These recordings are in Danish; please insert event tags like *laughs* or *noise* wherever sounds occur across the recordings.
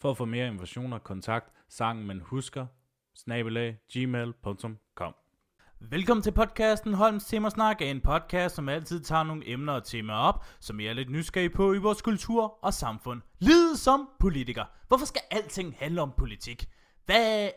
For at få mere informationer, kontakt sangen man husker, snabelag, gmail.com. Velkommen til podcasten Holms Temasnak en podcast, som altid tager nogle emner og temaer op, som I er lidt nysgerrige på i vores kultur og samfund. Lidt som politiker. Hvorfor skal alting handle om politik? Hvad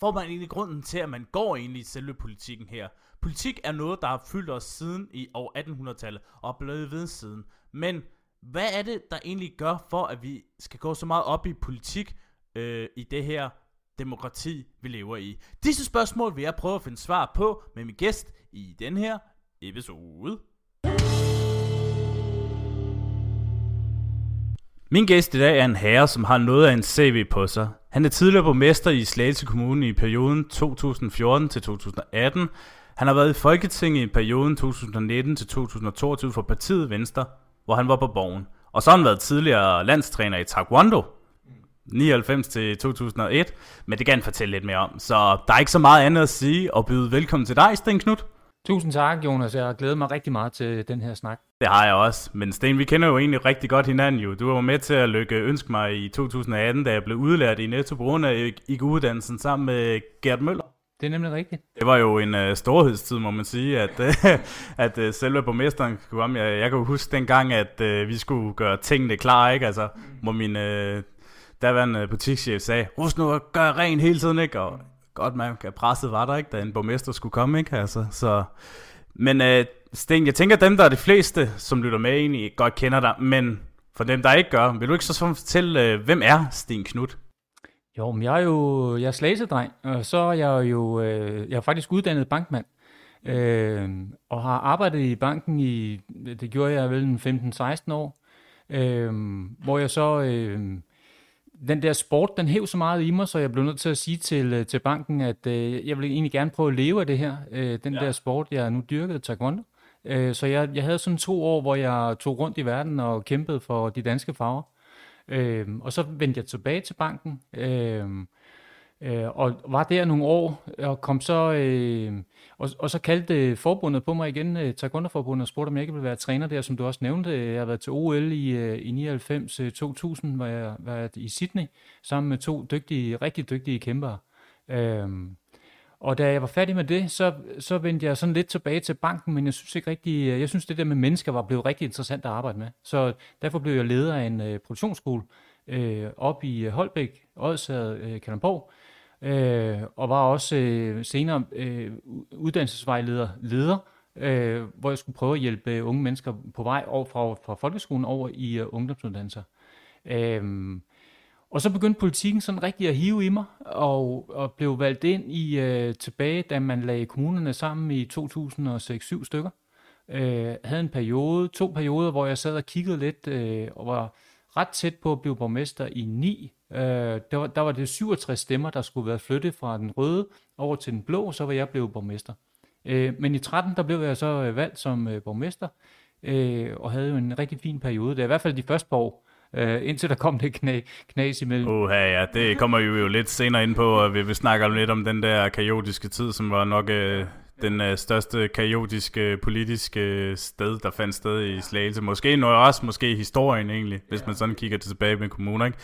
får man egentlig grunden til, at man går ind i selve politikken her? Politik er noget, der har fyldt os siden i år 1800-tallet og er blevet ved siden. Men hvad er det, der egentlig gør for, at vi skal gå så meget op i politik øh, i det her demokrati, vi lever i? Disse spørgsmål vil jeg prøve at finde svar på med min gæst i den her episode. Min gæst i dag er en herre, som har noget af en CV på sig. Han er tidligere borgmester i Slagelse Kommune i perioden 2014 til 2018. Han har været i Folketinget i perioden 2019 til 2022 for partiet Venstre, hvor han var på borgen. Og så har han været tidligere landstræner i Taekwondo, 99 til 2001, men det kan han fortælle lidt mere om. Så der er ikke så meget andet at sige, og byde velkommen til dig, Sten Knud. Tusind tak, Jonas. Jeg glæder mig rigtig meget til den her snak. Det har jeg også. Men Sten, vi kender jo egentlig rigtig godt hinanden jo. Du var med til at lykke ønske mig i 2018, da jeg blev udlært i Netto på grund af IGU-uddannelsen sammen med Gert Møller. Det er nemlig rigtigt. Det var jo en uh, storhedstid, må man sige, at, uh, *laughs* at uh, selve borgmesteren skulle komme. Jeg, jeg kan huske dengang, at uh, vi skulle gøre tingene klar, ikke? Altså, hvor min uh, daværende butikschef sagde, husk nu at gøre ren hele tiden, ikke? Og godt, man kan presset var der, ikke? Da en borgmester skulle komme, ikke? Altså, så... Men uh, Sten, jeg tænker, at dem, der er de fleste, som lytter med, egentlig godt kender dig, men for dem, der ikke gør, vil du ikke så fortælle, uh, hvem er Sten Knud? Jo, men jeg er jo jeg er slasedreng, og så er jeg jo øh, jeg er faktisk uddannet bankmand. Øh, og har arbejdet i banken i, det gjorde jeg vel 15-16 år, øh, hvor jeg så, øh, den der sport, den hæv så meget i mig, så jeg blev nødt til at sige til, øh, til banken, at øh, jeg vil egentlig gerne prøve at leve af det her, øh, den ja. der sport, jeg nu dyrkede, taekwondo. Øh, så jeg, jeg havde sådan to år, hvor jeg tog rundt i verden og kæmpede for de danske farver. Øh, og så vendte jeg tilbage til banken, øhm, øh, og var der nogle år, og kom så, øh, og, og så kaldte forbundet på mig igen, øh, Taekwondo-forbundet, og spurgte, om jeg ikke ville være træner der, som du også nævnte. Jeg har været til OL i, øh, i 99-2000, øh, hvor jeg var i Sydney, sammen med to dygtige, rigtig dygtige kæmpere. Øhm, og da jeg var færdig med det, så, så vendte jeg sådan lidt tilbage til banken, men jeg synes ikke rigtig, øh, jeg synes det der med mennesker var blevet rigtig interessant at arbejde med. Så derfor blev jeg leder af en øh, produktionsskole øh, op i øh, Holbæk, Odsad, øh, Kalundborg, øh, og var også øh, senere øh, uddannelsesvejleder, leder, øh, hvor jeg skulle prøve at hjælpe øh, unge mennesker på vej over fra, fra folkeskolen over i øh, ungdomsuddannelser. Øh, og så begyndte politikken sådan rigtig at hive i mig, og, og blev valgt ind i øh, tilbage, da man lagde kommunerne sammen i 2006-7 stykker. Øh, havde en periode, to perioder, hvor jeg sad og kiggede lidt, øh, og var ret tæt på at blive borgmester i 9. Øh, der, var, der var det 67 stemmer, der skulle være flyttet fra den røde over til den blå, så var jeg blevet borgmester. Øh, men i 13, der blev jeg så øh, valgt som øh, borgmester, øh, og havde jo en rigtig fin periode. Det er i hvert fald de første par år, øh, indtil der kom det knæ, knas imellem. Uha, ja, det kommer jo, jo lidt senere ind på, og vi vil snakke lidt om den der kaotiske tid, som var nok øh, den øh, største kaotiske politiske sted, der fandt sted i Slagelse. Måske noget også, måske historien egentlig, hvis man sådan kigger tilbage med kommuner, ikke?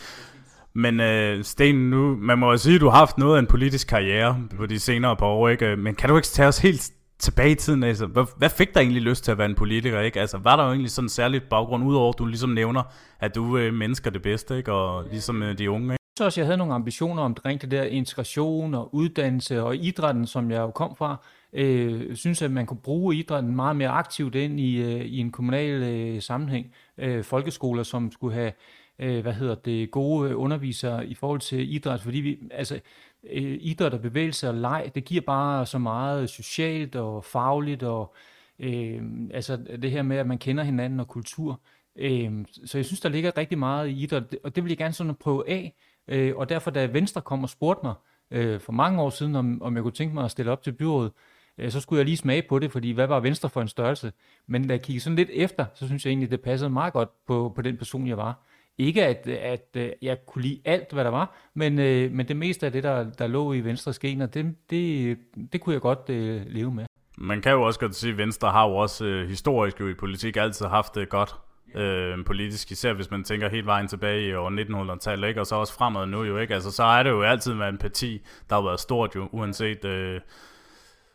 Men øh, Sten, nu, man må jo sige, at du har haft noget af en politisk karriere på de senere par år, ikke? Men kan du ikke tage os helt tilbage i tiden, altså, hvad, hvad fik dig egentlig lyst til at være en politiker, ikke? Altså, var der jo egentlig sådan en særlig baggrund, udover at du ligesom nævner, at du øh, mennesker det bedste, ikke? Og ligesom øh, de unge, ikke? Så også, jeg havde nogle ambitioner om det der integration og uddannelse og idrætten, som jeg jo kom fra. Øh, synes, at man kunne bruge idrætten meget mere aktivt ind i, øh, i en kommunal øh, sammenhæng. Øh, folkeskoler, som skulle have øh, hvad hedder det, gode øh, undervisere i forhold til idræt, fordi vi, altså, øh, idræt og bevægelse og leg, det giver bare så meget socialt og fagligt, og øh, altså det her med, at man kender hinanden og kultur. Øh, så jeg synes, der ligger rigtig meget i idræt, og det vil jeg gerne sådan prøve af, Øh, og derfor, da Venstre kom og spurgte mig øh, for mange år siden, om, om jeg kunne tænke mig at stille op til byrådet, øh, så skulle jeg lige smage på det, fordi hvad var Venstre for en størrelse? Men da jeg kiggede sådan lidt efter, så synes jeg egentlig, det passede meget godt på, på den person, jeg var. Ikke at, at, at jeg kunne lide alt, hvad der var, men, øh, men det meste af det, der, der lå i venstre gener, det, det, det kunne jeg godt øh, leve med. Man kan jo også godt sige, at Venstre har jo også øh, historisk jo i politik altid haft det godt øh, politisk, især hvis man tænker helt vejen tilbage i år 1900-tallet, ikke? og så også fremad nu jo, ikke? Altså, så er det jo altid været en parti, der har været stort jo, uanset øh,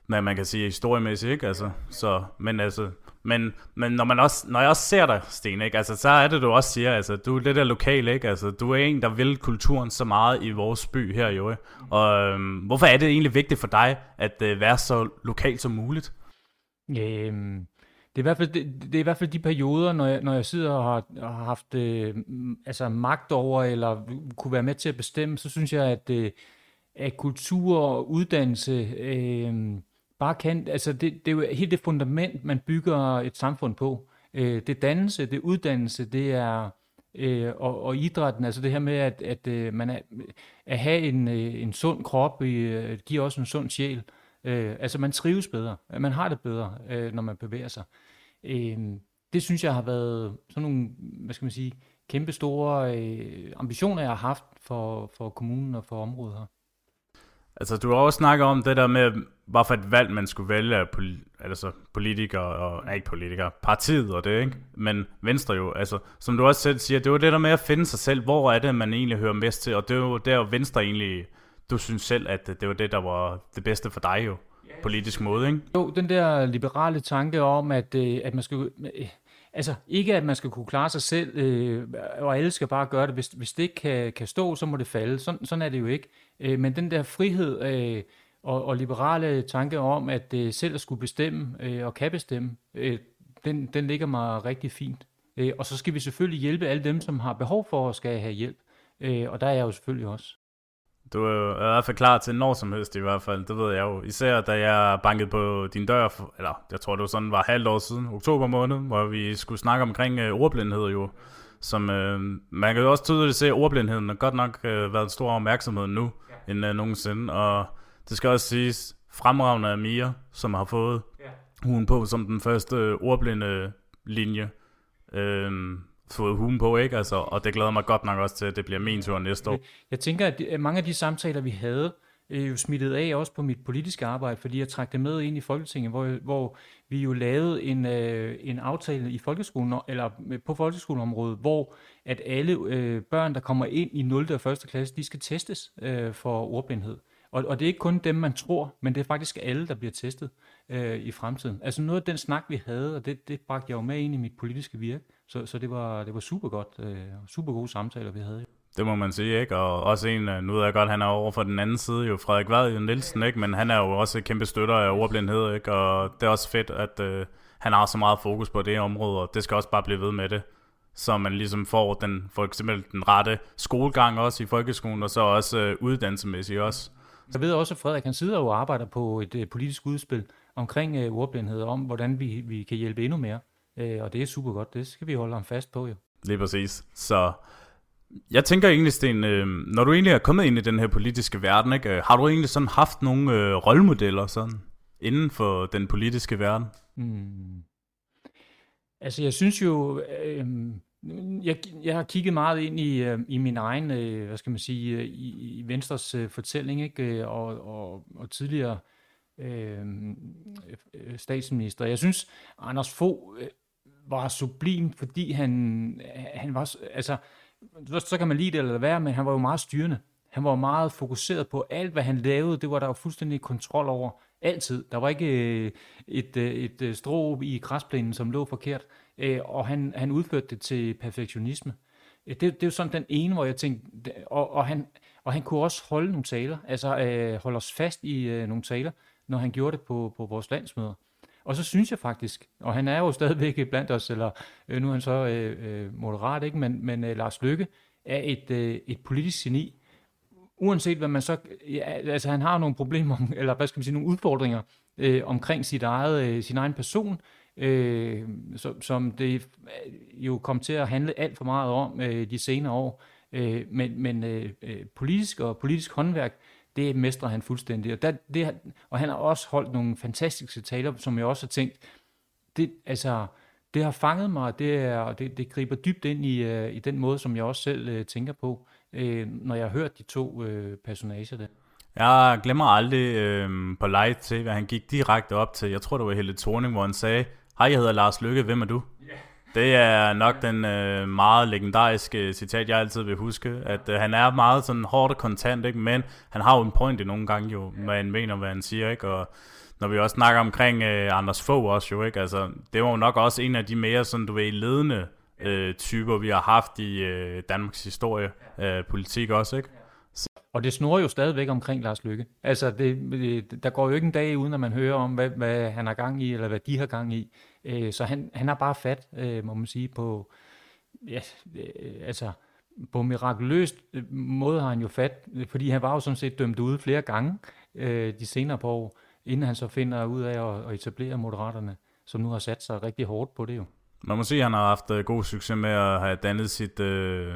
hvad man kan sige historiemæssigt, ikke? Altså, så, men altså, men, men når, man også, når jeg også ser dig, Sten, ikke? Altså, så er det, du også siger, altså, du er lidt der lokal, ikke? Altså, du er en, der vil kulturen så meget i vores by her, i Ikke? Og øhm, hvorfor er det egentlig vigtigt for dig, at øh, være så lokal som muligt? Øhm, det, er i hvert fald, det, det er i hvert fald de perioder, når jeg, når jeg sidder og har, har haft øh, altså magt over, eller kunne være med til at bestemme, så synes jeg, at, øh, at kultur og uddannelse... Øh, bare kan, altså det, det er jo helt det fundament, man bygger et samfund på. Øh, det er dannelse, det er uddannelse, det er øh, og, og idrætten, altså det her med, at, at øh, man er, at have en, øh, en sund krop, øh, giver også en sund sjæl. Øh, altså man trives bedre, man har det bedre, øh, når man bevæger sig. Øh, det synes jeg har været sådan nogle, hvad skal man sige, kæmpe store øh, ambitioner, jeg har haft for, for kommunen og for området her. Altså, du har også snakket om det der med, hvad for et valg man skulle vælge af poli- altså politikere, og nej, ikke politikere, partiet og det, ikke? Men Venstre jo, altså, som du også selv siger, det var det der med at finde sig selv, hvor er det, man egentlig hører mest til, og det er jo der Venstre egentlig, du synes selv, at det var det, der var det bedste for dig jo, politisk måde, ikke? Jo, den der liberale tanke om, at, øh, at man skal Altså ikke, at man skal kunne klare sig selv, øh, og alle skal bare gøre det. Hvis, hvis det ikke kan, kan stå, så må det falde. Sådan, sådan er det jo ikke. Øh, men den der frihed øh, og, og liberale tanke om, at øh, selv at skulle bestemme øh, og kan bestemme, øh, den, den ligger mig rigtig fint. Øh, og så skal vi selvfølgelig hjælpe alle dem, som har behov for at skal have hjælp. Øh, og der er jeg jo selvfølgelig også. Du er jo i hvert fald klar til når som helst i hvert fald, det ved jeg jo. Især da jeg bankede på din dør, for, eller jeg tror det var sådan var halvt år siden, oktober måned, hvor vi skulle snakke omkring øh, ordblindhed jo. Som, øh, man kan jo også tydeligt se, at ordblindheden har godt nok øh, været en stor opmærksomhed nu, ja. end øh, nogensinde. Og det skal også siges, fremragende af Mia, som har fået ja. hun på som den første øh, ordblinde linje. Øh, fået hugen på, ikke? Altså, og det glæder mig godt nok også til, at det bliver min tur næste år. Jeg tænker, at mange af de samtaler, vi havde, er jo smittet af også på mit politiske arbejde, fordi jeg trak det med ind i Folketinget, hvor, hvor vi jo lavede en, øh, en aftale i folkeskolen, eller på folkeskoleområdet, hvor at alle øh, børn, der kommer ind i 0. og 1. klasse, de skal testes øh, for ordblindhed. Og, og det er ikke kun dem, man tror, men det er faktisk alle, der bliver testet øh, i fremtiden. Altså noget af den snak, vi havde, og det, det bragte jeg jo med ind i mit politiske virke. Så, så det, var, det var super godt, øh, super gode samtaler, vi havde. Det må man sige, ikke? Og også en, øh, nu ved jeg godt, han er over for den anden side, jo Frederik Vad Nielsen, ikke? Men han er jo også et kæmpe støtter af ordblindhed, ikke? Og det er også fedt, at øh, han har så meget fokus på det område, og det skal også bare blive ved med det. Så man ligesom får den, for eksempel den rette skolegang også i folkeskolen, og så også øh, uddannelsemæssigt også. Jeg ved også, at Frederik han sidder og arbejder på et øh, politisk udspil omkring øh, ordblindhed, om hvordan vi, vi kan hjælpe endnu mere. Øh, og det er super godt. Det skal vi holde ham fast på jo. Lige præcis. Så jeg tænker egentlig, Sten, øh, når du egentlig er kommet ind i den her politiske verden, ikke, øh, har du egentlig sådan haft nogle øh, rollemodeller sådan, inden for den politiske verden? Hmm. Altså jeg synes jo, øh, jeg, jeg har kigget meget ind i, øh, i min egen, øh, hvad skal man sige, øh, i, i Venstres øh, fortælling, ikke? Øh, og, og, og tidligere øh, øh, statsminister. Jeg synes, Anders Fogh øh, var sublim, fordi han, han var, altså, så kan man lide det eller være, men han var jo meget styrende. Han var meget fokuseret på alt, hvad han lavede. Det var der jo fuldstændig kontrol over. Altid. Der var ikke øh, et, øh, et, et strå i græsplænen, som lå forkert. Og han, han udførte det til perfektionisme. Det, det er jo sådan den ene, hvor jeg tænkte, og, og, han, og han kunne også holde nogle taler, altså øh, holde os fast i øh, nogle taler, når han gjorde det på, på vores landsmøder. Og så synes jeg faktisk, og han er jo stadigvæk blandt os, eller øh, nu er han så øh, øh, moderat, ikke? men, men øh, Lars Lykke er et, øh, et politisk geni. Uanset hvad man så, ja, altså han har nogle problemer, *laughs* eller hvad skal man sige, nogle udfordringer øh, omkring sit eget, øh, sin egen person, øh, som, som det øh, jo kom til at handle alt for meget om øh, de senere år. Øh, men men øh, øh politisk og politisk håndværk, det mestrer han fuldstændig. Og, der, det, og han har også holdt nogle fantastiske taler, som jeg også har tænkt, det, altså, det har fanget mig, det, er, det, det griber dybt ind i, uh, i den måde, som jeg også selv uh, tænker på, uh, når jeg har hørt de to uh, personager der. Jeg glemmer aldrig øh, på live til, hvad han gik direkte op til. Jeg tror, det var Helle Thorning, hvor han sagde, Hej, jeg hedder Lars Lykke, hvem er du? Yeah. Det er nok den øh, meget legendariske citat, jeg altid vil huske, at øh, han er meget sådan hårdt og kontant, ikke? men han har jo en point i nogle gange jo, hvad han mener, hvad han siger, ikke? og når vi også snakker omkring øh, Anders Fogh også jo, ikke? Altså, det var jo nok også en af de mere sådan, du ved, ledende øh, typer, vi har haft i øh, Danmarks historie, øh, politik også, ikke? Og det snor jo stadigvæk omkring Lars Lykke. Altså, det, det, der går jo ikke en dag uden, at man hører om, hvad, hvad han har gang i, eller hvad de har gang i. Øh, så han, han har bare fat, øh, må man sige, på, ja, øh, altså, på mirakuløst øh, måde har han jo fat, øh, fordi han var jo sådan set dømt ude flere gange øh, de senere på år, inden han så finder ud af at, etablere Moderaterne, som nu har sat sig rigtig hårdt på det jo. Man må sige, at han har haft god succes med at have dannet sit... Øh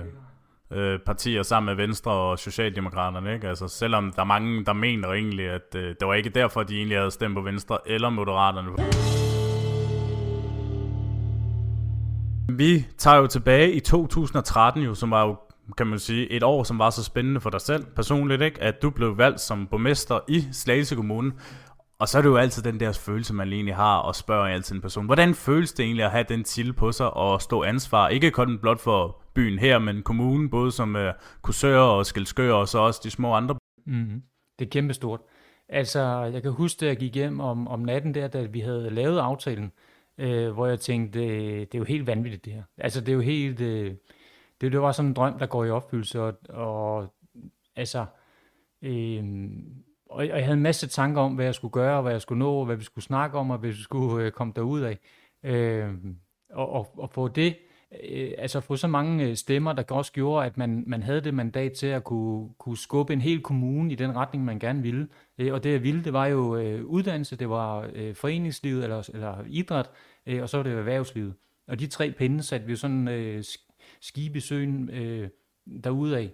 øh, partier sammen med Venstre og Socialdemokraterne. Ikke? Altså, selvom der er mange, der mener egentlig, at øh, det var ikke derfor, de egentlig havde stemt på Venstre eller Moderaterne. Vi tager jo tilbage i 2013, jo, som var jo kan man sige, et år, som var så spændende for dig selv personligt, ikke? at du blev valgt som borgmester i Slagelse Kommune. Og så er det jo altid den der følelse, man egentlig har, og spørger altid en person, hvordan føles det egentlig at have den til på sig og stå ansvar, ikke kun blot for byen her, men kommunen, både som øh, uh, kursør og skildskør, og så også de små andre. Mm-hmm. Det er kæmpestort. Altså, jeg kan huske, at jeg gik hjem om, om natten der, da vi havde lavet aftalen, øh, hvor jeg tænkte, det, det er jo helt vanvittigt det her. Altså, det er jo helt... Øh, det, det var sådan en drøm, der går i opfyldelse, og, og altså... Øh, og jeg havde en masse tanker om, hvad jeg skulle gøre, hvad jeg skulle nå, hvad vi skulle snakke om, og hvad vi skulle øh, komme derud af. Øh, og, og, og få det, øh, altså få så mange øh, stemmer, der også gjorde, at man, man havde det mandat til at kunne, kunne skubbe en hel kommune i den retning, man gerne ville. Øh, og det jeg ville, det var jo øh, uddannelse, det var øh, foreningslivet eller, eller idræt, øh, og så var det erhvervslivet. Og de tre pinde satte vi jo sådan øh, skib i søen øh, derudad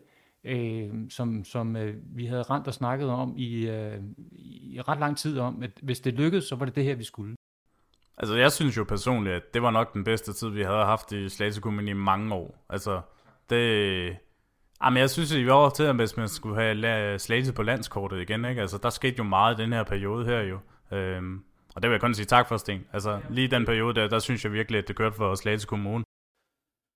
øh, som, som øh, vi havde rent og snakket om i, øh, i ret lang tid om, at hvis det lykkedes, så var det det her, vi skulle. Altså jeg synes jo personligt, at det var nok den bedste tid, vi havde haft i Slagelse i mange år. Altså det... Jamen jeg synes, at i var til, at hvis man skulle have Slagelse på landskortet igen, ikke? Altså der skete jo meget i den her periode her jo. Øhm, og det vil jeg kun sige tak for, Sten. Altså lige den periode der, der synes jeg virkelig, at det kørte for Slagelse Kommune.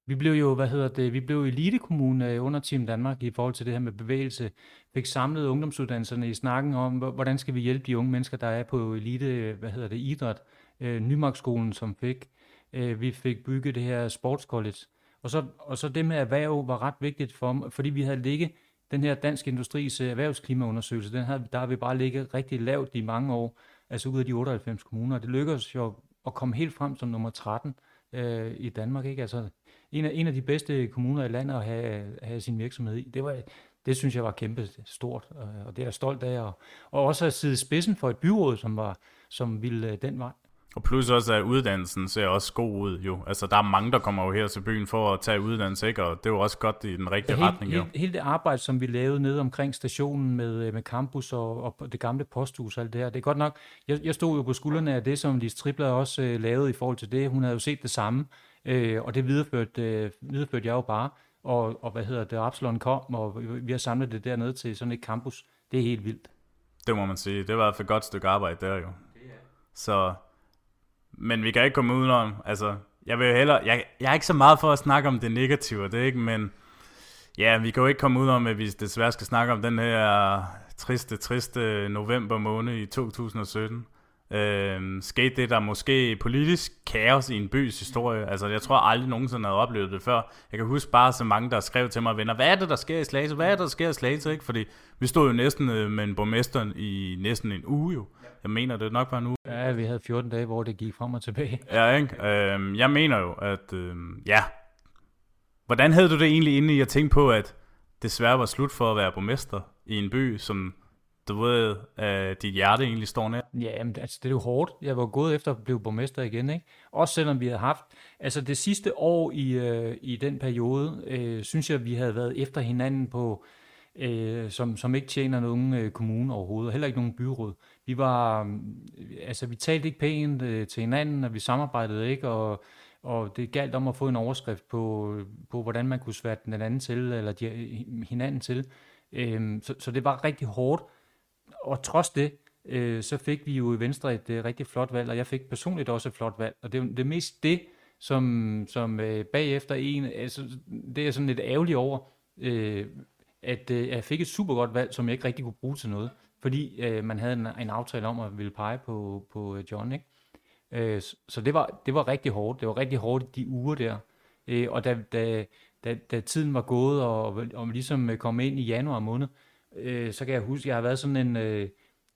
Vi blev jo, hvad hedder det, vi blev elitekommune øh, under Team Danmark i forhold til det her med bevægelse. Fik samlet ungdomsuddannelserne i snakken om, hvordan skal vi hjælpe de unge mennesker, der er på elite, øh, hvad hedder det, idræt. Øh, Nymarkskolen, som fik. Øh, vi fik bygget det her sportscollege. Og så, og så det med erhverv var ret vigtigt for fordi vi havde ligget den her Dansk Industris øh, erhvervsklimaundersøgelse, den havde, der har vi bare ligget rigtig lavt i mange år, altså ud af de 98 kommuner. Det lykkedes jo at komme helt frem som nummer 13 øh, i Danmark. Ikke? Altså, en af, en af de bedste kommuner i landet at have, have sin virksomhed i. Det, var, det synes jeg var kæmpe stort, øh, og det er jeg stolt af. Og, og også at sidde i spidsen for et byråd, som, var, som ville øh, den vej. Og plus også, at uddannelsen ser også god ud jo. Altså, der er mange, der kommer jo her til byen for at tage uddannelse, ikke? Og det er jo også godt i den rigtige ja, helt, retning, jo. Hele, hele det arbejde, som vi lavede nede omkring stationen med, øh, med campus og, og det gamle posthus og alt det her, det er godt nok... Jeg, jeg stod jo på skuldrene af det, som Lise Tripler også uh, lavede i forhold til det. Hun havde jo set det samme, uh, og det videreførte, uh, videreførte jeg jo bare. Og, og hvad hedder det, Absalon kom, og vi har samlet det dernede til sådan et campus. Det er helt vildt. Det må man sige. Det var et godt stykke arbejde der jo. Så men vi kan ikke komme udenom, altså, jeg vil heller, jeg, jeg er ikke så meget for at snakke om det negative, det ikke, men ja, vi kan jo ikke komme udenom, om, at vi desværre skal snakke om den her triste, triste november måned i 2017 øh, skete det der måske politisk kaos i en bys historie. Altså, jeg tror aldrig nogensinde havde oplevet det før. Jeg kan huske bare så mange, der skrev til mig, venner, hvad er det, der sker i Slagelse? Hvad er det, der sker i Slagelse? Ikke? Fordi vi stod jo næsten øh, med en borgmester i næsten en uge jo. Jeg mener, det nok var en uge. Ja, vi havde 14 dage, hvor det gik frem og tilbage. Ja, ikke? Øh, jeg mener jo, at øh, ja, hvordan havde du det egentlig inde i at tænke på, at desværre var slut for at være borgmester i en by, som du ved, øh, dit hjerte egentlig står nær? Ja, men altså, det er jo hårdt. Jeg var gået efter at blive borgmester igen, ikke? Også selvom vi havde haft... Altså, det sidste år i, øh, i den periode, øh, synes jeg, vi havde været efter hinanden på... Øh, som, som ikke tjener nogen øh, kommune overhovedet, heller ikke nogen byråd. Vi var, øh, altså vi talte ikke pænt øh, til hinanden, og vi samarbejdede ikke, og, og det galt om at få en overskrift på, på hvordan man kunne svære den anden til, eller de, hinanden til. Øh, så, så det var rigtig hårdt, og trods det, øh, så fik vi jo i Venstre et øh, rigtig flot valg, og jeg fik personligt også et flot valg. Og det er det mest det, som, som øh, bagefter en, altså, det er sådan lidt ærgerligt over, øh, at øh, jeg fik et super godt valg, som jeg ikke rigtig kunne bruge til noget, fordi øh, man havde en, en aftale om at ville pege på, på øh, John, ikke? Øh, så det var, det var rigtig hårdt. Det var rigtig hårdt de uger der. Øh, og da, da, da, da tiden var gået, og, og ligesom øh, kom ind i januar måned, øh, så kan jeg huske, at jeg har været sådan en... Øh,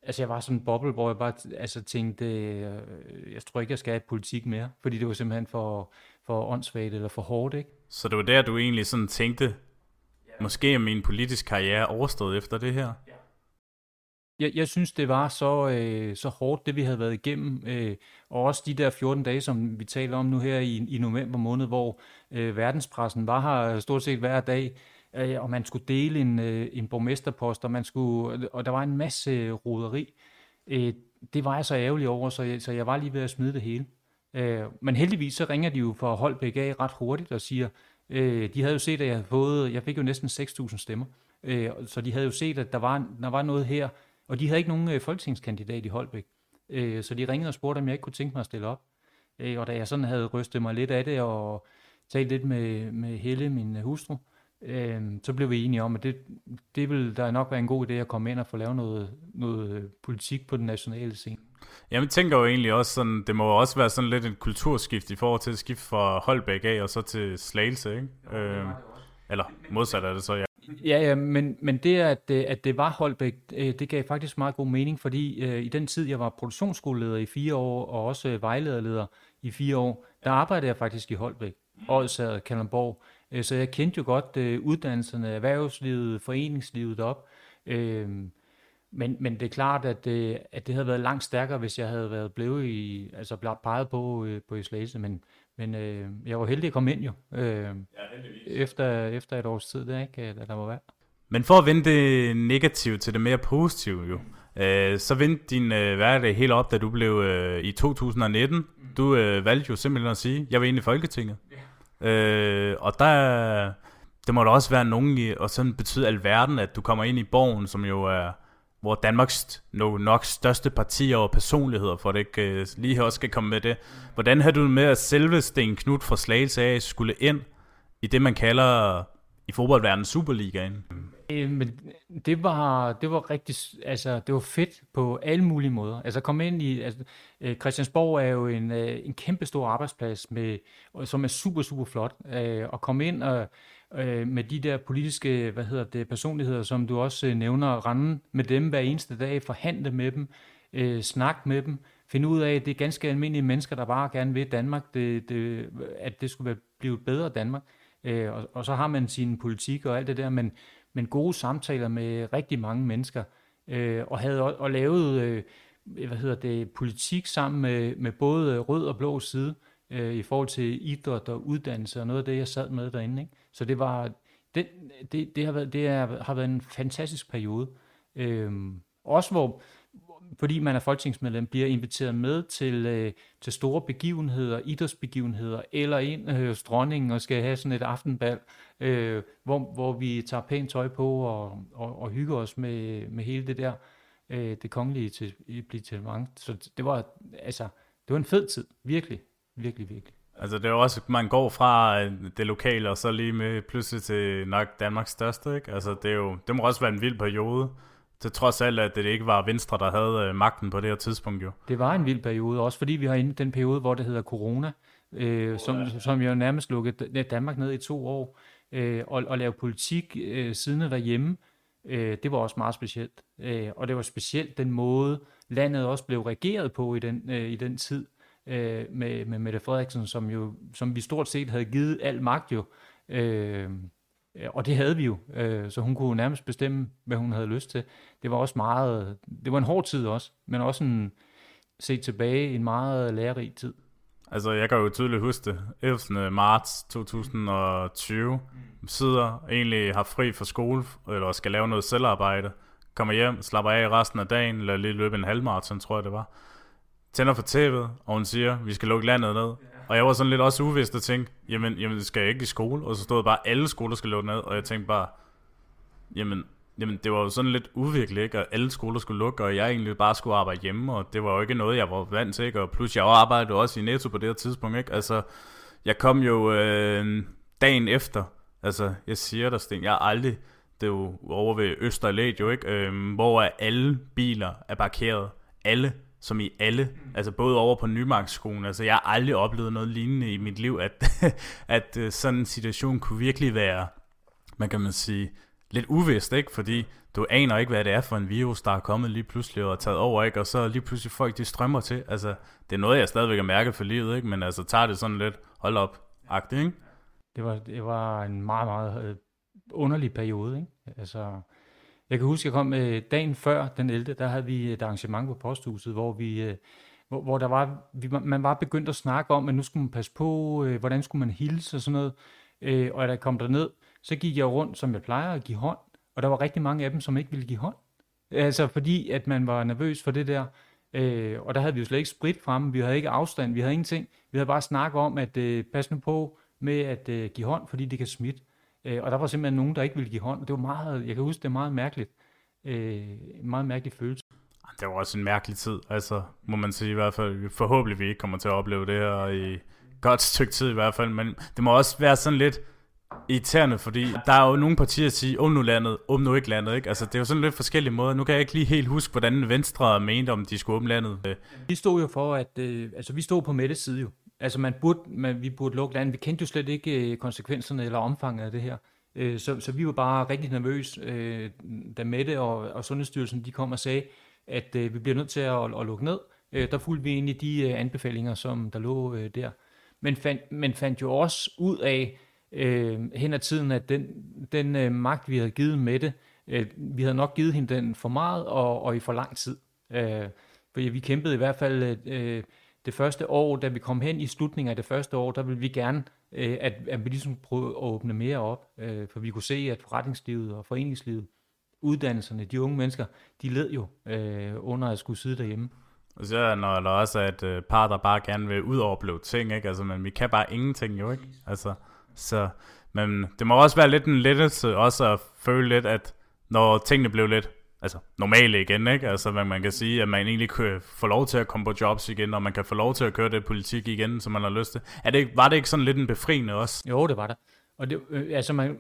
altså jeg var sådan en boble, hvor jeg bare altså, tænkte, øh, jeg tror ikke, jeg skal have politik mere, fordi det var simpelthen for, for åndssvagt eller for hårdt, ikke? Så det var der, du egentlig sådan tænkte måske er min politiske karriere overstået efter det her? Jeg, jeg synes, det var så, øh, så hårdt, det vi havde været igennem, øh, og også de der 14 dage, som vi taler om nu her i, i november måned, hvor øh, verdenspressen var her stort set hver dag, øh, og man skulle dele en, øh, en borgmesterpost, og, man skulle, og der var en masse roderi. Øh, det var jeg så ærgerlig over, så jeg, så jeg var lige ved at smide det hele. Øh, men heldigvis så ringer de jo for Holbæk af ret hurtigt og siger, øh, de havde jo set, at jeg havde fået, jeg fik jo næsten 6.000 stemmer, øh, så de havde jo set, at der var, der var noget her, og de havde ikke nogen øh, folketingskandidat i Holbæk. Øh, så de ringede og spurgte, om jeg ikke kunne tænke mig at stille op. Øh, og da jeg sådan havde rystet mig lidt af det, og talt lidt med, med Helle, min øh, hustru, øh, så blev vi enige om, at det, det vil der nok være en god idé at komme ind og få lavet noget, noget øh, politik på den nationale scene. Jamen, tænker jo egentlig også sådan, det må jo også være sådan lidt et kulturskift i forhold til at skifte fra Holbæk af og så til Slagelse, ikke? Jo, øh, eller modsat er det så, ja. Ja, ja men, men det, at, at det var Holbæk, øh, det gav faktisk meget god mening, fordi øh, i den tid, jeg var produktionsskoleleder i fire år, og også vejlederleder i fire år, der arbejdede jeg faktisk i Holbæk, Odsad, Kalundborg. Øh, så jeg kendte jo godt øh, uddannelserne, erhvervslivet, foreningslivet op. Øh, men, men det er klart, at, øh, at det havde været langt stærkere, hvis jeg havde været blevet i, altså blevet peget på, øh, på Islase, men, men øh, jeg var heldig at komme ind jo, øh, ja, efter, efter et års tid, der, ikke, da der var være. Men for at vende det negative til det mere positive jo, øh, så vendte din øh, hverdag helt op, da du blev øh, i 2019. Mm. Du øh, valgte jo simpelthen at sige, jeg vil ind i Folketinget. Yeah. Øh, og der, det må da også være nogen i, og sådan betyder alverden, at du kommer ind i borgen, som jo er hvor Danmarks no, nok største partier og personligheder, for det ikke uh, lige også skal komme med det. Hvordan har du med, at selve Sten Knud fra Slagelse af skulle ind i det, man kalder i fodboldverdenen Superligaen? Øh, men det var, det var rigtig, altså det var fedt på alle mulige måder. Altså kom ind i, altså, øh, Christiansborg er jo en, en kæmpe stor arbejdsplads, med, som er super, super flot. Og komme ind og øh, med de der politiske hvad hedder det, personligheder, som du også øh, nævner, rende med dem hver eneste dag, forhandle med dem, øh, snakke med dem, finde ud af, at det er ganske almindelige mennesker, der bare gerne vil Danmark, det, det, at det skulle blive et bedre Danmark. Øh, og, og så har man sin politik og alt det der, men, men gode samtaler med rigtig mange mennesker, øh, og havde og, og lavet øh, hvad hedder det, politik sammen med, med både rød og blå side, øh, Øh, i forhold til idræt og uddannelse og noget af det, jeg sad med derinde. Ikke? Så det var det, det, det, har, været, det er, har været en fantastisk periode. Øh, også hvor, fordi man er folketingsmedlem, bliver inviteret med til, øh, til store begivenheder, idrætsbegivenheder, eller ind øh, hos dronningen og skal have sådan et aftenbal, øh, hvor, hvor vi tager pænt tøj på og, og, og hygger os med, med hele det der, øh, det kongelige til, blive til mange. Så det var, altså, det var en fed tid, virkelig, virkelig, virkelig. Altså det er også, man går fra øh, det lokale, og så lige med pludselig til nok Danmarks største, ikke? Altså det, er jo, det må også være en vild periode. Til trods alt, at det ikke var Venstre, der havde øh, magten på det her tidspunkt jo. Det var en vild periode, også fordi vi har inde den periode, hvor det hedder corona, øh, som, som jo nærmest lukkede Danmark ned i to år, øh, og, og lave politik øh, siden derhjemme, øh, det var også meget specielt. Øh, og det var specielt den måde, landet også blev regeret på i den, øh, i den tid øh, med, med Mette Frederiksen, som, jo, som vi stort set havde givet al magt jo. Øh, og det havde vi jo, øh, så hun kunne nærmest bestemme, hvad hun havde lyst til. Det var også meget, det var en hård tid også, men også en, set tilbage, en meget lærerig tid. Altså, jeg kan jo tydeligt huske det. 11. marts 2020 sidder egentlig har fri fra skole, eller skal lave noget selvarbejde, kommer hjem, slapper af resten af dagen, eller lige løbe en halvmarathon, tror jeg det var. Tænder for tv'et, og hun siger, vi skal lukke landet ned. Og jeg var sådan lidt også uvidst og tænkte, jamen, jamen skal jeg ikke i skole? Og så stod bare, alle skoler skal lukke ned, og jeg tænkte bare, jamen, jamen det var jo sådan lidt udviklet, ikke? Og alle skoler skulle lukke, og jeg egentlig bare skulle arbejde hjemme, og det var jo ikke noget, jeg var vant til, ikke? Og plus jeg arbejdede også i Netto på det her tidspunkt, ikke? Altså, jeg kom jo øh, dagen efter, altså, jeg siger dig, Sten, jeg har aldrig, det er jo over ved Østerlæg jo, ikke? Øh, hvor alle biler er parkeret. Alle som i alle, altså både over på Nymarksskolen, altså jeg har aldrig oplevet noget lignende i mit liv, at, *laughs* at øh, sådan en situation kunne virkelig være, man kan man sige, lidt uvist, ikke? Fordi du aner ikke, hvad det er for en virus, der er kommet lige pludselig og taget over, ikke? Og så lige pludselig folk, de strømmer til. Altså, det er noget, jeg stadigvæk har mærket for livet, ikke? Men altså, tager det sådan lidt, hold op, agtigt, ikke? Det var, det var en meget, meget øh, underlig periode, ikke? Altså, jeg kan huske, jeg kom øh, dagen før den 11. Der havde vi et arrangement på posthuset, hvor vi... Øh, hvor, hvor der var, vi, man var begyndt at snakke om, at nu skulle man passe på, øh, hvordan skulle man hilse og sådan noget. Øh, og da jeg kom derned, så gik jeg rundt, som jeg plejer, at give hånd. Og der var rigtig mange af dem, som ikke ville give hånd. Altså fordi, at man var nervøs for det der. Øh, og der havde vi jo slet ikke sprit fremme, vi havde ikke afstand, vi havde ingenting. Vi havde bare snakket om, at øh, pas nu på med at øh, give hånd, fordi det kan smitte. Øh, og der var simpelthen nogen, der ikke ville give hånd. Det var meget, jeg kan huske, det er meget mærkeligt. Øh, en meget mærkelig følelse. Det var også en mærkelig tid, altså må man sige i hvert fald. Forhåbentlig vi ikke kommer til at opleve det her i godt stykke tid i hvert fald, men det må også være sådan lidt irriterende, fordi der er jo nogle partier, der siger, om nu landet, om nu ikke landet, ikke? Altså det er jo sådan lidt forskellige måder. Nu kan jeg ikke lige helt huske, hvordan Venstre mente, om de skulle åbne landet. Vi stod jo for, at, øh, altså vi stod på Mettes side jo. Altså man burde, man, vi burde lukke landet. Vi kendte jo slet ikke øh, konsekvenserne eller omfanget af det her. Øh, så, så vi var bare rigtig nervøse, øh, da Mette og, og Sundhedsstyrelsen de kom og sagde, at øh, vi bliver nødt til at, at lukke ned. Øh, der fulgte vi egentlig de øh, anbefalinger, som der lå der. Men fandt, men fandt jo også ud af øh, hen ad tiden, at den, den øh, magt, vi havde givet Mette, øh, vi havde nok givet hende den for meget og, og i for lang tid. Øh, fordi vi kæmpede i hvert fald øh, det første år, da vi kom hen i slutningen af det første år, der ville vi gerne øh, at, at vi ligesom prøve at åbne mere op, øh, for vi kunne se, at forretningslivet og foreningslivet, uddannelserne, de unge mennesker, de led jo øh, under at skulle sidde derhjemme. Og så når der også er et øh, par, der bare gerne vil ud og opleve ting, ikke? Altså, men vi kan bare ingenting jo, ikke? Altså, så, men det må også være lidt en lettelse også at føle lidt, at når tingene blev lidt altså, normale igen, ikke? Altså, hvad man kan sige, at man egentlig kan få lov til at komme på jobs igen, og man kan få lov til at køre det politik igen, som man har lyst til. Er det, var det ikke sådan lidt en befriende også? Jo, det var det. Og det, øh, altså man,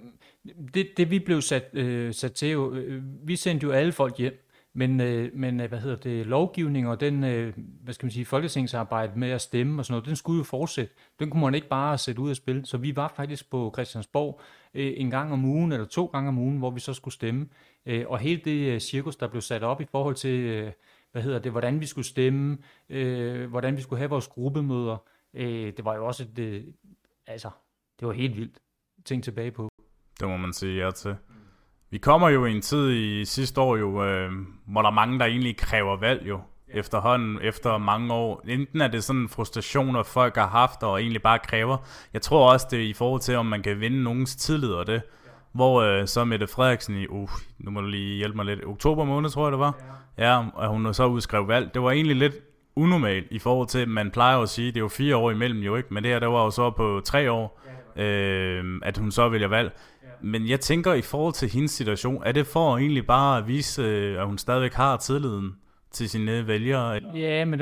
det, det vi blev sat, øh, sat til, jo, øh, vi sendte jo alle folk hjem, men, øh, men øh, hvad hedder det, lovgivning og den, øh, hvad skal man sige, folketingsarbejde med at stemme og sådan noget, den skulle jo fortsætte. Den kunne man ikke bare sætte ud af spil. Så vi var faktisk på Christiansborg øh, en gang om ugen, eller to gange om ugen, hvor vi så skulle stemme. Øh, og hele det øh, cirkus, der blev sat op i forhold til, øh, hvad hedder det, hvordan vi skulle stemme, øh, hvordan vi skulle have vores gruppemøder, øh, det var jo også et, øh, altså, det var helt vildt ting tilbage på. Det må man sige ja til. Vi kommer jo i en tid i sidste år jo, øh, hvor der er mange, der egentlig kræver valg jo, efterhånden, efter mange år. Enten er det sådan frustrationer, folk har haft, og egentlig bare kræver. Jeg tror også, det er i forhold til, om man kan vinde nogens tillid og det. Hvor øh, så Mette Frederiksen i, uh, nu må du lige hjælpe mig lidt, oktober måned, tror jeg det var. Ja, ja og hun så udskrev valg. Det var egentlig lidt unormalt i forhold til, man plejer at sige, det er jo fire år imellem jo ikke, men det her, der var jo så på tre år, ja, øh, at hun så vælger valg. Men jeg tænker, i forhold til hendes situation, er det for egentlig bare at vise, øh, at hun stadigvæk har tilliden til sine vælgere? Ja, men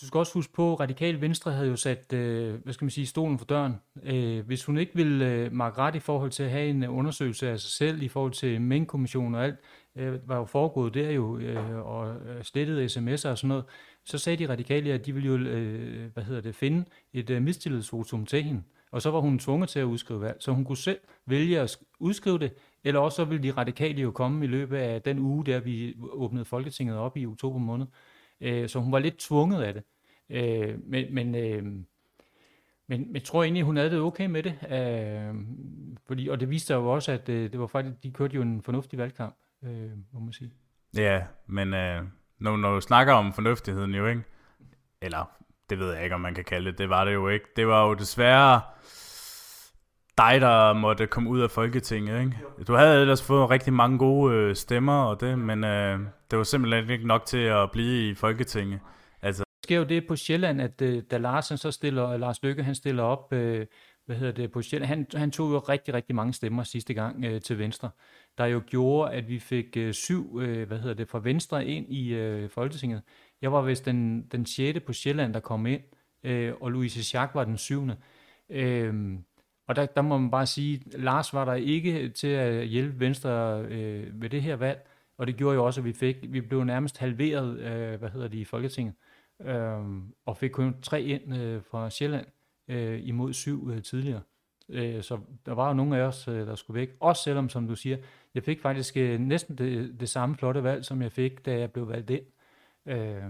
du skal også huske på, at Radikal Venstre havde jo sat, øh, hvad skal man sige, stolen for døren. Øh, hvis hun ikke ville øh, markere ret i forhold til at have en undersøgelse af sig selv, i forhold til mængdkommissionen og alt, øh, var jo foregået der jo, øh, og øh, slettede sms'er og sådan noget, så sagde de radikale, at de ville jo, hvad hedder det, finde et mistillidsvotum til hende. Og så var hun tvunget til at udskrive valg, så hun kunne selv vælge at udskrive det, eller også så ville de radikale jo komme i løbet af den uge, der vi åbnede Folketinget op i oktober måned. Øh, så hun var lidt tvunget af det. Øh, men men øh, Men, men jeg tror egentlig, hun havde det okay med det. Øh, fordi, og det viste sig jo også, at øh, det var faktisk, de kørte jo en fornuftig valgkamp, øh, må man sige. Ja, men øh, når, når du snakker om fornuftigheden jo, ikke? Eller, det ved jeg ikke, om man kan kalde det, det var det jo ikke. Det var jo desværre dig, der måtte komme ud af Folketinget, ikke? Du havde ellers fået rigtig mange gode øh, stemmer og det, men øh, det var simpelthen ikke nok til at blive i Folketinget. Altså. Det sker jo det på Sjælland, at øh, da Larsen så stiller, Lars Lykke, han stiller op, øh, hvad hedder det, på Sjælland, han, han tog jo rigtig, rigtig mange stemmer sidste gang øh, til Venstre, der jo gjorde, at vi fik øh, syv, øh, hvad hedder det, fra Venstre ind i øh, Folketinget. Jeg var vist den, den sjette på Sjælland, der kom ind, øh, og Louise Schack var den syvende. Øh, og der, der må man bare sige, Lars var der ikke til at hjælpe Venstre øh, ved det her valg, og det gjorde jo også, at vi fik, vi blev nærmest halveret, øh, hvad hedder det, i Folketinget, øh, og fik kun tre ind øh, fra Sjælland øh, imod syv øh, tidligere. Øh, så der var jo nogle af os, øh, der skulle væk, også selvom, som du siger, jeg fik faktisk øh, næsten det, det samme flotte valg, som jeg fik, da jeg blev valgt ind. Øh,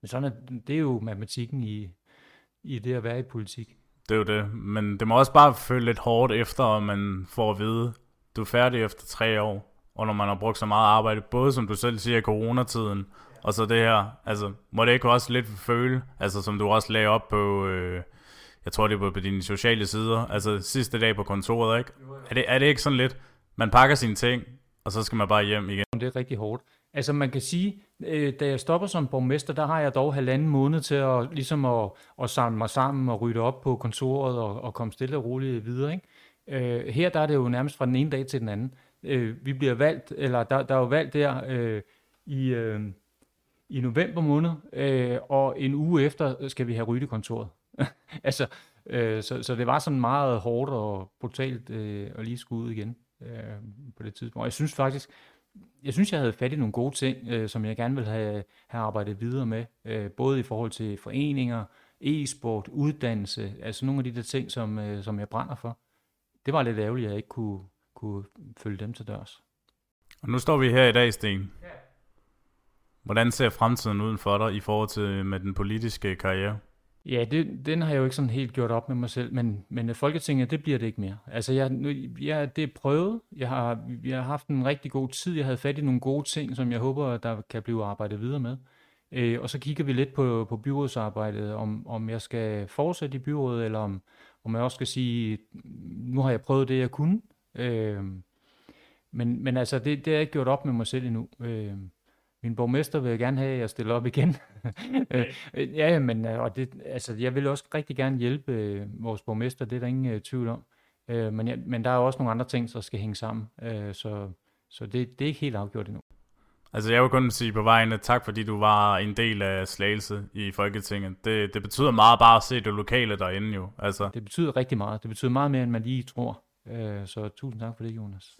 men sådan er, det er jo matematikken i, i det at være i politik. Det er jo det. Men det må også bare føle lidt hårdt efter, at man får at vide, du er færdig efter tre år, og når man har brugt så meget arbejde, både som du selv siger i coronatiden, og så det her, altså må det ikke også lidt føle, altså som du også lagde op på, øh, jeg tror det er på dine sociale sider, altså sidste dag på kontoret, ikke? Er det, er det ikke sådan lidt, man pakker sine ting, og så skal man bare hjem igen? Det er rigtig hårdt. Altså man kan sige, øh, da jeg stopper som borgmester, der har jeg dog halvanden måned til at, ligesom at, at samle mig sammen og rydde op på kontoret og, og komme stille og roligt videre. Ikke? Øh, her der er det jo nærmest fra den ene dag til den anden. Øh, vi bliver valgt, eller der, der er jo valgt der øh, i, øh, i november måned, øh, og en uge efter skal vi have ryddekontoret. *laughs* altså, øh, så, så det var sådan meget hårdt og brutalt øh, at lige skulle ud igen øh, på det tidspunkt. Og jeg synes faktisk, jeg synes, jeg havde fat i nogle gode ting, øh, som jeg gerne vil have, have arbejdet videre med, øh, både i forhold til foreninger, e-sport, uddannelse, altså nogle af de der ting, som, øh, som jeg brænder for. Det var lidt ærgerligt, at jeg ikke kunne, kunne følge dem til dørs. Og nu står vi her i dag, Sten. Hvordan ser fremtiden uden for dig i forhold til med den politiske karriere? Ja, det, den har jeg jo ikke sådan helt gjort op med mig selv, men, men Folketinget, det bliver det ikke mere. Altså, jeg, nu, jeg, det er prøvet. Jeg har, jeg har haft en rigtig god tid. Jeg havde fat i nogle gode ting, som jeg håber, der kan blive arbejdet videre med. Øh, og så kigger vi lidt på, på byrådsarbejdet, om, om jeg skal fortsætte i byrådet, eller om, om jeg også skal sige, nu har jeg prøvet det, jeg kunne. Øh, men, men altså, det, det har jeg ikke gjort op med mig selv endnu. Øh, min borgmester vil gerne have, at jeg stiller op igen. *laughs* Øh, ja, men øh, og det, altså, jeg vil også rigtig gerne hjælpe øh, vores borgmester, det er der ingen tvivl om. men, ja, men der er også nogle andre ting, der skal hænge sammen, så, så det, det er ikke helt afgjort endnu. Altså jeg vil kun sige på vegne tak, fordi du var en del af Slagelse i Folketinget. Det, det betyder meget bare at se det lokale derinde jo. Altså. Det betyder rigtig meget. Det betyder meget mere, end man lige tror. Så tusind tak for det, Jonas.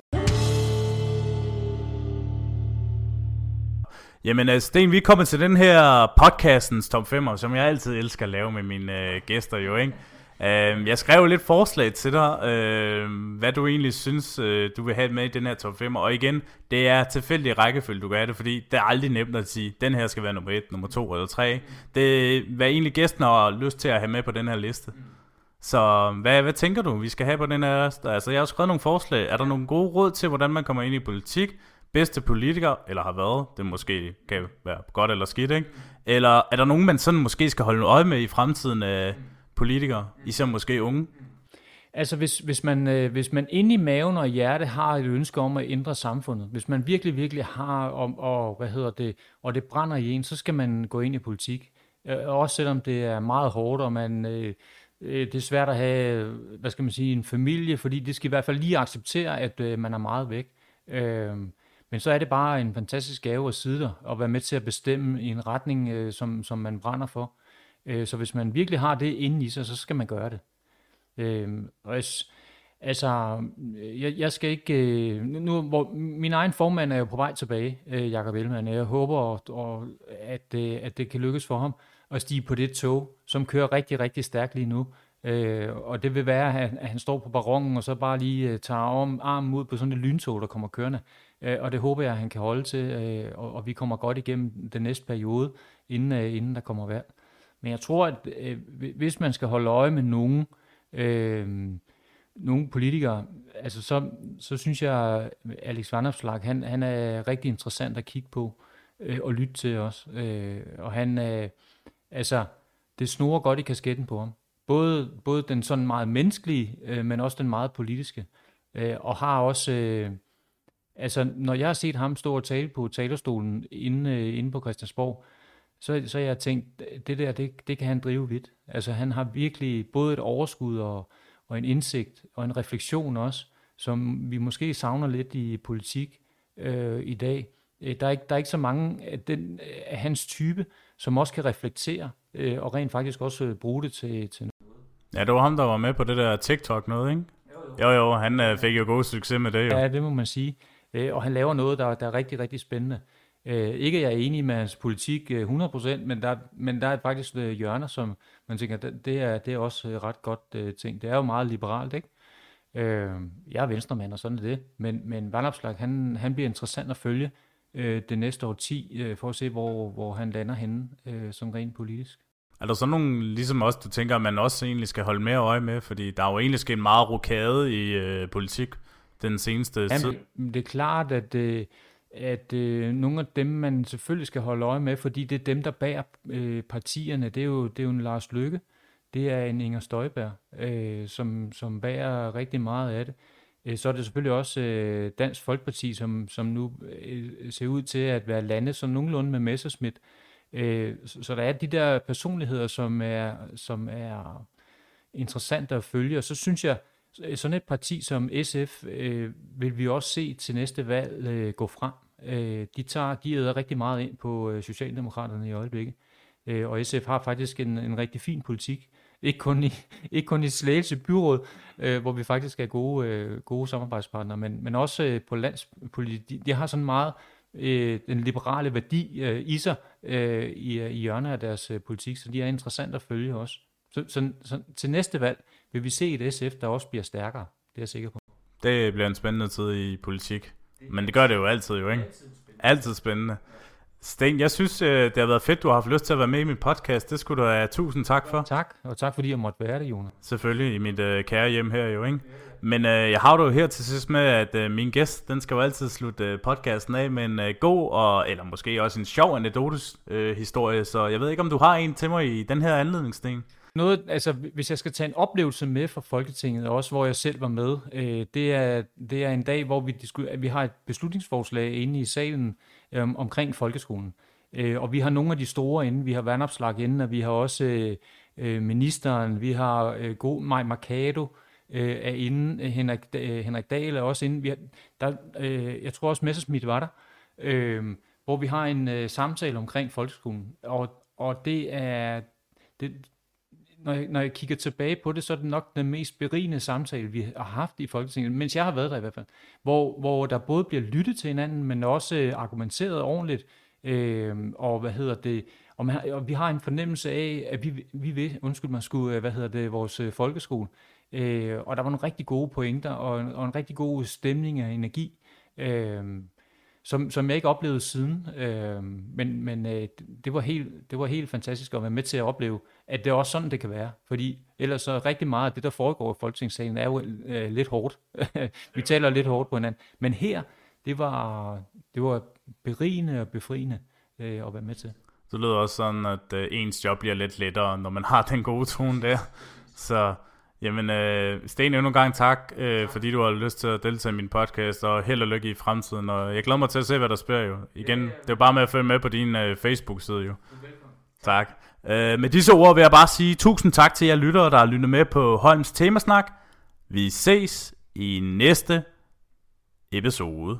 Jamen, øh, Sten, vi er kommet til den her podcastens top 5, som jeg altid elsker at lave med mine øh, gæster jo, ikke? Øh, jeg skrev lidt forslag til dig, øh, hvad du egentlig synes, øh, du vil have med i den her top 5. Og igen, det er tilfældig rækkefølge, du kan have det, fordi det er aldrig nemt at sige, den her skal være nummer 1, nummer 2 eller 3. Det er, hvad egentlig gæsten har lyst til at have med på den her liste. Så hvad, hvad tænker du, vi skal have på den her? Altså, jeg har skrevet nogle forslag. Er der nogle gode råd til, hvordan man kommer ind i politik? Bedste politiker, eller har været, det måske kan være godt eller skidt, ikke? Eller er der nogen, man sådan måske skal holde øje med i fremtiden af politikere, især måske unge? Altså hvis, hvis, man, øh, hvis man inde i maven og hjerte har et ønske om at ændre samfundet, hvis man virkelig, virkelig har, om, og, hvad hedder det, og det brænder i en, så skal man gå ind i politik. Øh, også selvom det er meget hårdt, og man, øh, øh det er svært at have, hvad skal man sige, en familie, fordi det skal i hvert fald lige acceptere, at øh, man er meget væk. Øh, men så er det bare en fantastisk gave at sidde der og være med til at bestemme i en retning, øh, som, som man brænder for. Øh, så hvis man virkelig har det inde i sig, så skal man gøre det. Øh, og altså, øh, jeg, jeg skal ikke... Øh, nu, hvor min egen formand er jo på vej tilbage, øh, Jakob Ellemann. Jeg håber, og, og, at, øh, at det kan lykkes for ham at stige på det tog, som kører rigtig, rigtig stærkt lige nu. Øh, og det vil være, at, at han står på barongen og så bare lige øh, tager om, armen ud på sådan et lyntog, der kommer kørende. Øh, og det håber jeg, at han kan holde til, øh, og, og vi kommer godt igennem den næste periode, inden, øh, inden der kommer valg. Men jeg tror, at øh, hvis man skal holde øje med nogen, øh, nogle politikere, altså så, så synes jeg, Alex Vanopslag, han, han er rigtig interessant at kigge på øh, og lytte til os. Øh, og han, øh, altså, det snor godt i kasketten på ham. Både, både den sådan meget menneskelige, øh, men også den meget politiske. Øh, og har også, øh, altså når jeg har set ham stå og tale på talerstolen inde, øh, inde på Christiansborg, så, så jeg tænkt, det der, det, det kan han drive vidt. Altså han har virkelig både et overskud og, og en indsigt og en refleksion også, som vi måske savner lidt i politik øh, i dag. Øh, der er, ikke, der er ikke så mange af, den, af hans type, som også kan reflektere øh, og rent faktisk også øh, bruge det til, til noget. Ja, det var ham, der var med på det der TikTok noget, ikke? Jo, jo, jo han øh, fik jo god succes med det jo. Ja, det må man sige. Øh, og han laver noget, der, der er rigtig, rigtig spændende. Øh, ikke at jeg er enig med hans politik øh, 100%, men der, men der er faktisk øh, hjørner, som man tænker, det, er, det er også øh, ret godt øh, ting. Det er jo meget liberalt, ikke? Øh, jeg er venstremand, og sådan er det. Men, men Vandopslag, han, han bliver interessant at følge øh, det næste år 10, øh, for at se, hvor, hvor han lander henne, øh, som rent politisk. Er der sådan nogen, ligesom også, du tænker, at man også egentlig skal holde mere øje med? Fordi der er jo egentlig sket meget rokade i øh, politik den seneste Jamen. Det er klart, at, øh, at øh, nogle af dem, man selvfølgelig skal holde øje med, fordi det er dem, der bærer øh, partierne, det er, jo, det er jo en Lars Lykke, det er en Inger Støjberg, øh, som, som bærer rigtig meget af det. Øh, så er det selvfølgelig også øh, Dansk Folkeparti, som, som nu øh, ser ud til at være landet som nogenlunde med Messerschmidt. Øh, så, så der er de der personligheder, som er, som er interessante at følge, og så synes jeg, Øh, sådan et parti som SF øh, vil vi også se til næste valg øh, gå frem. Øh, de tager, de æder rigtig meget ind på øh, Socialdemokraterne i øjeblikket, øh, og SF har faktisk en, en rigtig fin politik. Ikke kun i, *laughs* ikke kun i Slagelse byråd, øh, hvor vi faktisk er gode, øh, gode samarbejdspartnere, men, men også øh, på landspolitik. De, de har sådan meget øh, den liberale værdi øh, i sig øh, i, i hjørnet af deres øh, politik, så de er interessant at følge også. Så, så, så til næste valg vil vi se et SF, der også bliver stærkere. Det er jeg sikker på. Det bliver en spændende tid i politik. Men det gør det jo altid jo, ikke? Altid spændende. Sten, jeg synes, øh, det har været fedt, du har haft lyst til at være med i min podcast. Det skulle du have tusind tak for. Tak, og tak fordi jeg måtte være det, Jonas. Selvfølgelig, i mit øh, kære hjem her jo, ikke? Men øh, jeg har jo her til sidst med, at øh, min gæst, den skal jo altid slutte øh, podcasten af med en øh, god, og, eller måske også en sjov anekdotes øh, historie. Så jeg ved ikke, om du har en til mig i den her anledning, Sten? Noget, altså, hvis jeg skal tage en oplevelse med fra Folketinget, også hvor jeg selv var med, øh, det, er, det er en dag, hvor vi, disku- vi har et beslutningsforslag inde i salen øh, omkring folkeskolen. Øh, og vi har nogle af de store inde. Vi har vandopslag inde, og vi har også øh, øh ministeren, vi har øh, god Maj Mercado, øh, er inde, Henrik, øh, Henrik Dahl er også inde. Vi har, der, øh, jeg tror også Messerschmidt var der, øh, hvor vi har en øh, samtale omkring folkeskolen. Og, og det er, det, når jeg, når jeg kigger tilbage på det, så er det nok den mest berigende samtale, vi har haft i Folketinget, mens jeg har været der i hvert fald, hvor, hvor der både bliver lyttet til hinanden, men også øh, argumenteret ordentligt, øh, og hvad hedder det, og, man, og vi har en fornemmelse af, at vi, vi vil, undskyld mig, skulle, øh, hvad hedder det, vores øh, folkeskole, øh, og der var nogle rigtig gode pointer, og, og en rigtig god stemning og energi, øh, som, som jeg ikke oplevede siden. Øh, men men øh, det, var helt, det var helt fantastisk at være med til at opleve, at det er også sådan, det kan være. Fordi ellers så rigtig meget af det, der foregår i Folketingssalen, er jo øh, lidt hårdt. *laughs* Vi taler lidt hårdt på hinanden. Men her, det var, det var berigende og befriende øh, at være med til. Det lyder også sådan, at øh, ens job bliver lidt lettere, når man har den gode tone der. Så Jamen, øh, Sten, endnu en gang tak, øh, fordi du har lyst til at deltage i min podcast, og held og lykke i fremtiden. Og jeg glæder mig til at se, hvad der sker jo. Igen, det er jo bare med at følge med på din øh, Facebook-side jo. Tak. Øh, med disse ord vil jeg bare sige tusind tak til jer lyttere, der har lyttet med på Holms Temasnak. Vi ses i næste episode.